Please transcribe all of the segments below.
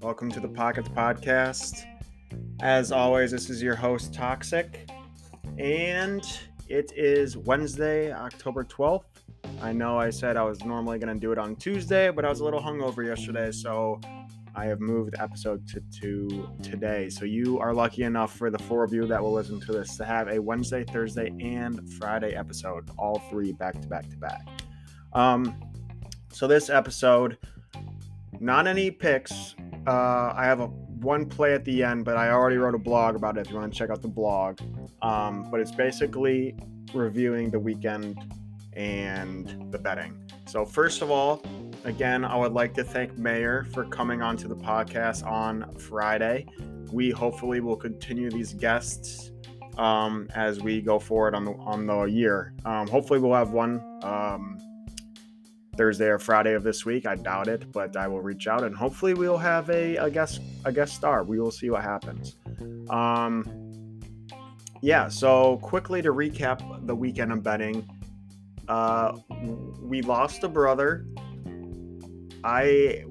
Welcome to the Pockets Podcast. As always, this is your host, Toxic. And it is Wednesday, October 12th. I know I said I was normally going to do it on Tuesday, but I was a little hungover yesterday, so I have moved the episode to, to today. So you are lucky enough for the four of you that will listen to this to have a Wednesday, Thursday, and Friday episode, all three back to back to back. Um, so this episode, not any picks. Uh, I have a one play at the end, but I already wrote a blog about it. If you want to check out the blog, um, but it's basically reviewing the weekend and the betting. So first of all, again, I would like to thank Mayor for coming onto the podcast on Friday. We hopefully will continue these guests um, as we go forward on the on the year. Um, hopefully, we'll have one um, Thursday or Friday of this week. I doubt it, but I will reach out and hopefully we'll have a, a guest a guest star. We will see what happens. Um, yeah. So quickly to recap the weekend of betting, uh, we lost a brother. I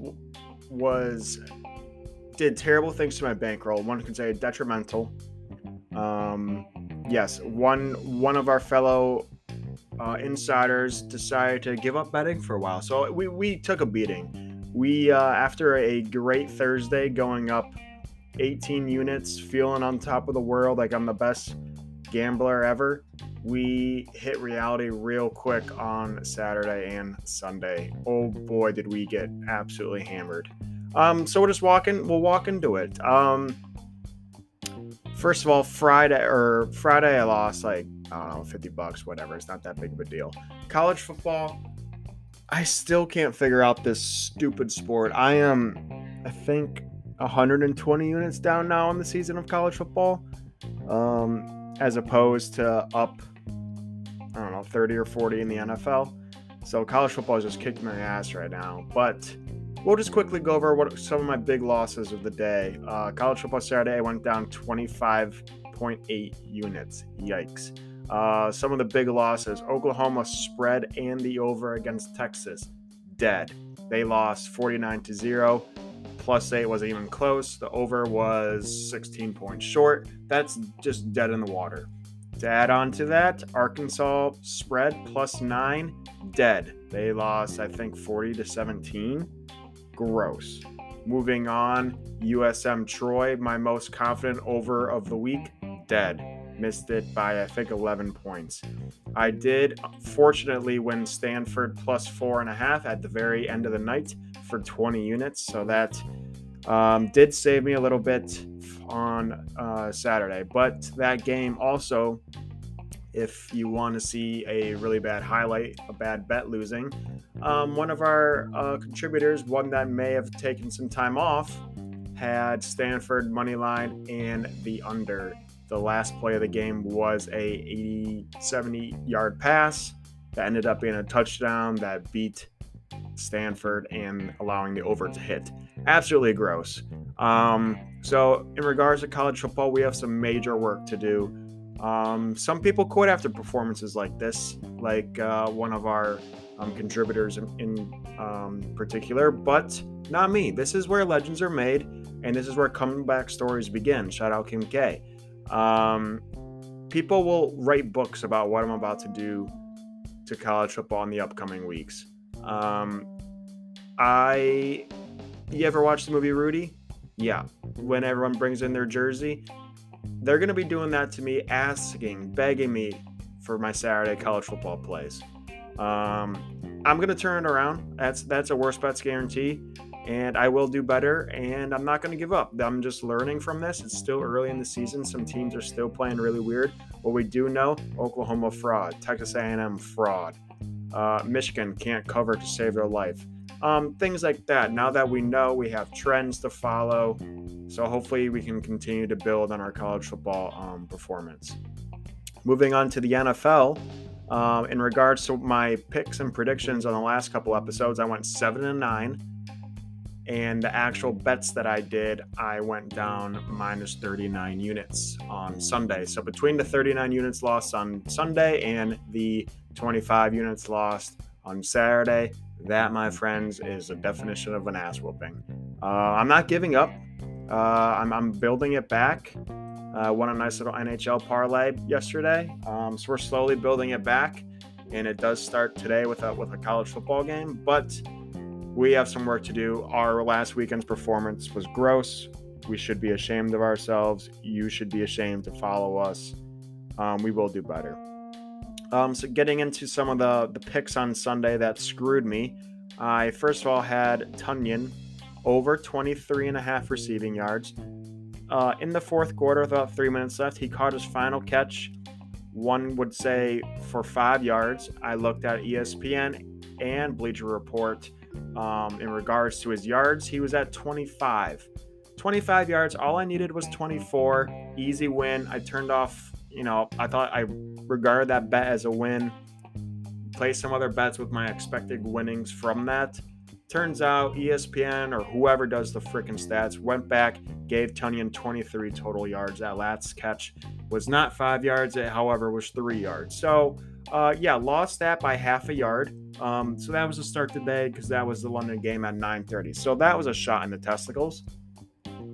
was did terrible things to my bankroll. One can say detrimental. Um, yes, one one of our fellow uh, insiders decided to give up betting for a while. So we, we took a beating. We, uh, after a great Thursday going up 18 units, feeling on top of the world like I'm the best gambler ever, we hit reality real quick on Saturday and Sunday. Oh boy, did we get absolutely hammered. Um, so we're just walking, we'll walk into it. Um, first of all, Friday or Friday, I lost like I don't know, 50 bucks, whatever. It's not that big of a deal. College football, I still can't figure out this stupid sport. I am, I think, 120 units down now on the season of college football, um, as opposed to up, I don't know, 30 or 40 in the NFL. So college football is just kicking my ass right now. But we'll just quickly go over what some of my big losses of the day. Uh, college football Saturday, went down 25.8 units. Yikes. Uh, some of the big losses Oklahoma spread and the over against Texas. Dead. They lost 49 to 0. Plus 8 wasn't even close. The over was 16 points short. That's just dead in the water. To add on to that, Arkansas spread plus 9. Dead. They lost, I think, 40 to 17. Gross. Moving on, USM Troy, my most confident over of the week. Dead missed it by I think 11 points. I did fortunately win Stanford plus four and a half at the very end of the night for 20 units, so that um, did save me a little bit on uh, Saturday. But that game also, if you want to see a really bad highlight, a bad bet losing, um, one of our uh, contributors, one that may have taken some time off, had Stanford money line and the under the last play of the game was a 80 70 yard pass that ended up being a touchdown that beat Stanford and allowing the over to hit. Absolutely gross. Um, so, in regards to college football, we have some major work to do. Um, some people quit after performances like this, like uh, one of our um, contributors in, in um, particular, but not me. This is where legends are made, and this is where comeback stories begin. Shout out Kim K. Um, people will write books about what I'm about to do to college football in the upcoming weeks. Um, I, you ever watch the movie Rudy? Yeah. When everyone brings in their jersey, they're going to be doing that to me, asking, begging me for my Saturday college football plays. Um, I'm going to turn it around. That's that's a worst bets guarantee and I will do better and I'm not going to give up. I'm just learning from this. It's still early in the season. Some teams are still playing really weird. What we do know, Oklahoma fraud, Texas A&M fraud. Uh, Michigan can't cover to save their life. Um, things like that. Now that we know, we have trends to follow. So hopefully we can continue to build on our college football um, performance. Moving on to the NFL. Um, in regards to my picks and predictions on the last couple episodes, I went seven and nine and the actual bets that I did, I went down minus 39 units on Sunday. So between the 39 units lost on Sunday and the 25 units lost on Saturday. That, my friends, is a definition of an ass whooping. Uh, I'm not giving up. Uh, I'm, I'm, building it back. Uh, won a nice little NHL parlay yesterday, um, so we're slowly building it back, and it does start today with a with a college football game. But we have some work to do. Our last weekend's performance was gross. We should be ashamed of ourselves. You should be ashamed to follow us. Um, we will do better. Um, so getting into some of the, the picks on Sunday that screwed me. I first of all had Tonyan over 23 and a half receiving yards. Uh, in the fourth quarter, with about three minutes left, he caught his final catch. One would say for five yards. I looked at ESPN and Bleacher Report um, in regards to his yards. He was at 25. 25 yards. All I needed was 24. Easy win. I turned off you know, I thought I regarded that bet as a win. Play some other bets with my expected winnings from that. Turns out ESPN or whoever does the freaking stats went back, gave Tonyan 23 total yards. That last catch was not five yards, it, however, was three yards. So, uh, yeah, lost that by half a yard. Um, so that was a start today because that was the London game at 9:30. So that was a shot in the testicles.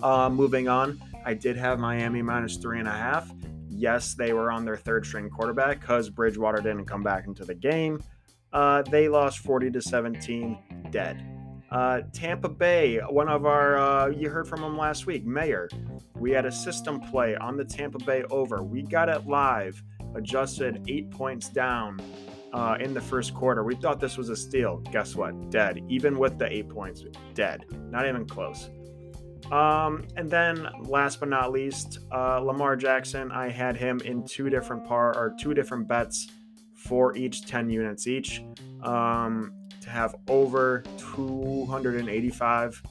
Uh, moving on, I did have Miami minus three and a half yes, they were on their third string quarterback because Bridgewater didn't come back into the game. Uh, they lost 40 to 17, dead. Uh, Tampa Bay, one of our, uh, you heard from him last week, Mayor. We had a system play on the Tampa Bay over. We got it live, adjusted eight points down uh, in the first quarter. We thought this was a steal. Guess what? Dead. Even with the eight points, dead. Not even close. Um, and then last but not least, uh, Lamar Jackson. I had him in two different par or two different bets for each 10 units each um, to have over 285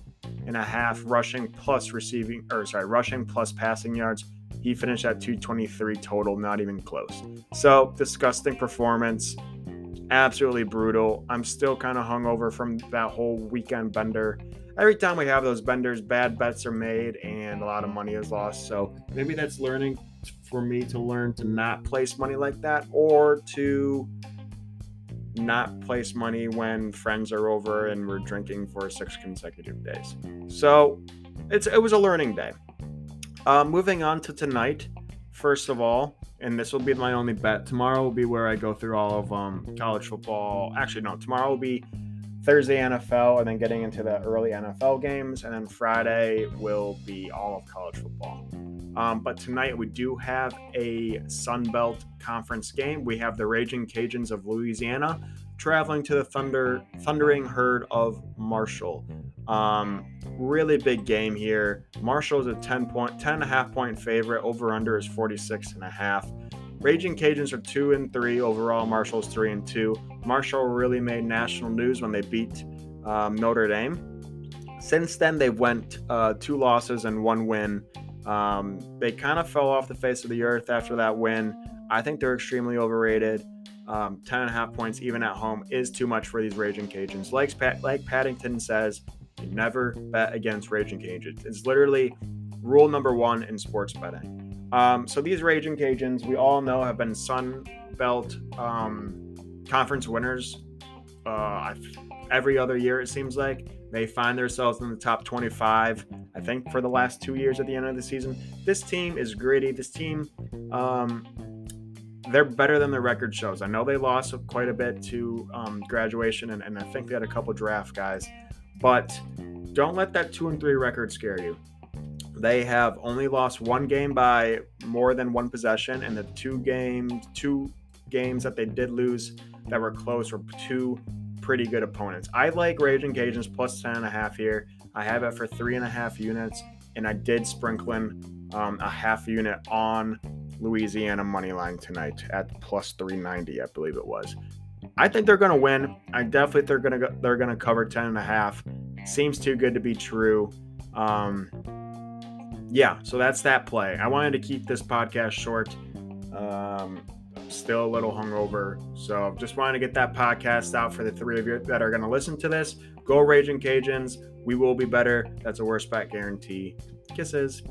and a half rushing plus receiving or sorry rushing plus passing yards. He finished at 223 total not even close. So disgusting performance. Absolutely brutal. I'm still kind of hungover from that whole weekend bender. Every time we have those benders, bad bets are made and a lot of money is lost. So maybe that's learning for me to learn to not place money like that or to not place money when friends are over and we're drinking for six consecutive days. So it's it was a learning day. Uh, moving on to tonight, first of all, and this will be my only bet. Tomorrow will be where I go through all of um, college football. Actually, no, tomorrow will be Thursday NFL, and then getting into the early NFL games, and then Friday will be all of college football. Um, but tonight we do have a Sun Belt Conference game. We have the Raging Cajuns of Louisiana traveling to the Thunder Thundering Herd of Marshall. Um, really big game here. Marshall is a 10 point, 10 and a half point favorite. Over under is 46 and a half. Raging Cajuns are two and three overall. Marshall's three and two. Marshall really made national news when they beat um, Notre Dame. Since then, they've went uh, two losses and one win. Um, they kind of fell off the face of the earth after that win. I think they're extremely overrated. Um, 10 and a half points, even at home, is too much for these Raging Cajuns. Like, Pat, like Paddington says, you never bet against Raging Cajuns. It's literally rule number one in sports betting. Um, so these Raging Cajuns, we all know, have been Sun Belt um, Conference winners uh, every other year. It seems like they find themselves in the top 25. I think for the last two years at the end of the season. This team is gritty. This team, um, they're better than the record shows. I know they lost quite a bit to um, graduation, and, and I think they had a couple draft guys, but don't let that two and three record scare you. They have only lost one game by more than one possession, and the two games, two games that they did lose that were close were two pretty good opponents. I like Raging Cajuns plus 10 and a half here. I have it for three and a half units, and I did sprinkle in um, a half unit on Louisiana money line tonight at plus 390, I believe it was. I think they're going to win. I definitely think they're going to they're going to cover 10 and a half. Seems too good to be true. Um, yeah, so that's that play. I wanted to keep this podcast short. Um, still a little hungover, so just wanted to get that podcast out for the three of you that are going to listen to this. Go Raging Cajuns. We will be better. That's a worst bet guarantee. Kisses.